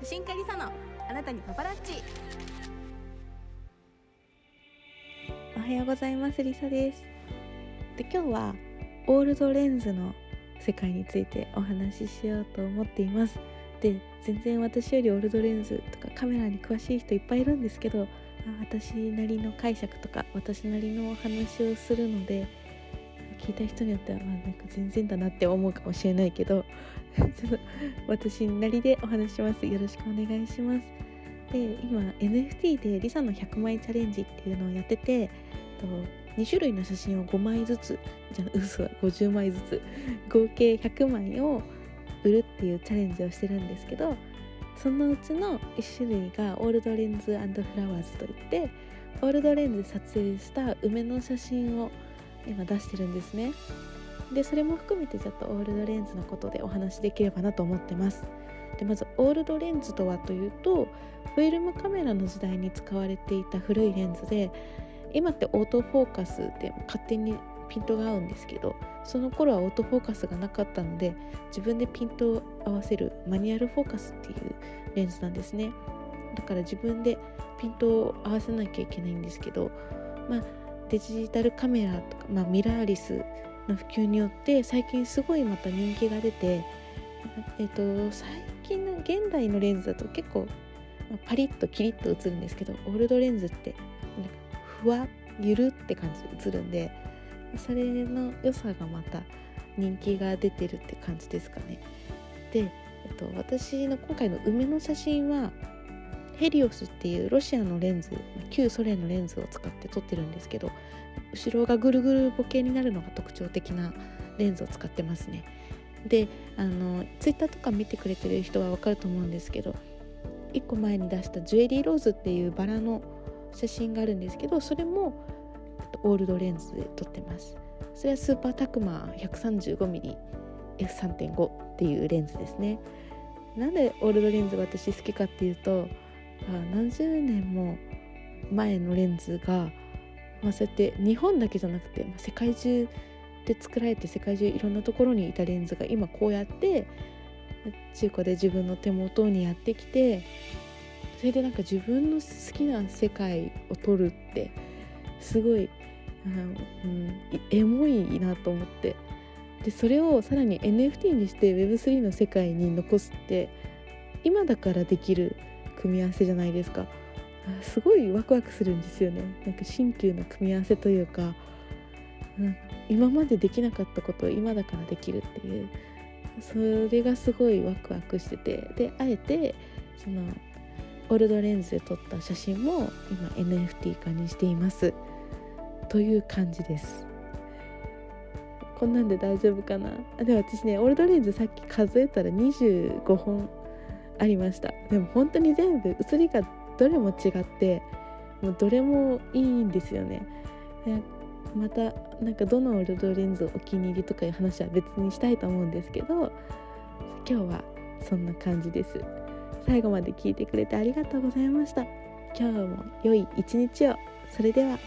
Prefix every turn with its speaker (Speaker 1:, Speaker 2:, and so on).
Speaker 1: 写真家リサのあなたにパパラッチ。おはようございますリサです。で今日はオールドレンズの世界についてお話ししようと思っています。で全然私よりオールドレンズとかカメラに詳しい人いっぱいいるんですけど私なりの解釈とか私なりのお話をするので聞いた人によってはまあなんか全然だなって思うかもしれないけど ちょっと私なりでお話します。よろしくお願いします。で今 NFT でリサの100枚チャレンジっていうのをやってて2種類の写真を5枚ずつじゃあ嘘は50枚ずつ合計100枚を売るっていうチャレンジをしてるんですけどそのうちの1種類がオールドレンズフラワーズといってオールドレンズで撮影した梅の写真を今出してるんですね。でそれも含めてちょっとオールドレンズのことでお話しできればなと思ってます。でまずオールドレンズとはというとフィルムカメラの時代に使われていた古いレンズで今ってオートフォーカスで勝手にピントが合うんですけどその頃はオートフォーカスがなかったので自分でピントを合わせるマニュアルフォーカスっていうレンズなんですね。だから自分でピントを合わせなきゃいけないんですけどまあデジタルカメラとか、まあ、ミラーリスの普及によって最近すごいまた人気が出て、えっと、最近の現代のレンズだと結構、まあ、パリッとキリッと映るんですけどオールドレンズってふわゆるって感じで映るんでそれの良さがまた人気が出てるって感じですかね。で、えっと、私の今回の梅の写真はヘリオスっていうロシアのレンズ旧ソ連のレンズを使って撮ってるんですけど後ろがぐるぐるボケになるのが特徴的なレンズを使ってますね。であのツイッターとか見てくれてる人はわかると思うんですけど1個前に出したジュエリーローズっていうバラの写真があるんですけどそれもオールドレンズで撮ってます。それはスーパータクマ 135mmF3.5 っていうレンズですね。なんでオールドレンズが私好きかっていうと何十年も前のレンズが、まあ、そうやって日本だけじゃなくて、まあ、世界中で作られて世界中いろんなところにいたレンズが今こうやって中古で自分の手元にやってきてそれでなんか自分の好きな世界を撮るってすごい、うん、エモいなと思って。でそれをさらに NFT にして Web3 の世界に残すって今だからできる組み合わせじゃないですか。すごいワクワクするんですよね。なんか新旧の組み合わせというか、うん、今までできなかったことを今だからできるっていう。それがすごいワクワクしてて。であえてそのオールドレンズで撮った写真も今 NFT 化にしています。という感じです。こんなんで大丈夫かな？で私ねオールドレンズさっき数えたら25本ありました。でも本当に全部写りがどれも違ってもうどれもいいんですよね。またなんかどのオルドレンズをお気に入りとかいう話は別にしたいと思うんですけど今日はそんな感じです。最後まで聞いてくれてありがとうございました。今日も良い一日を。それでは。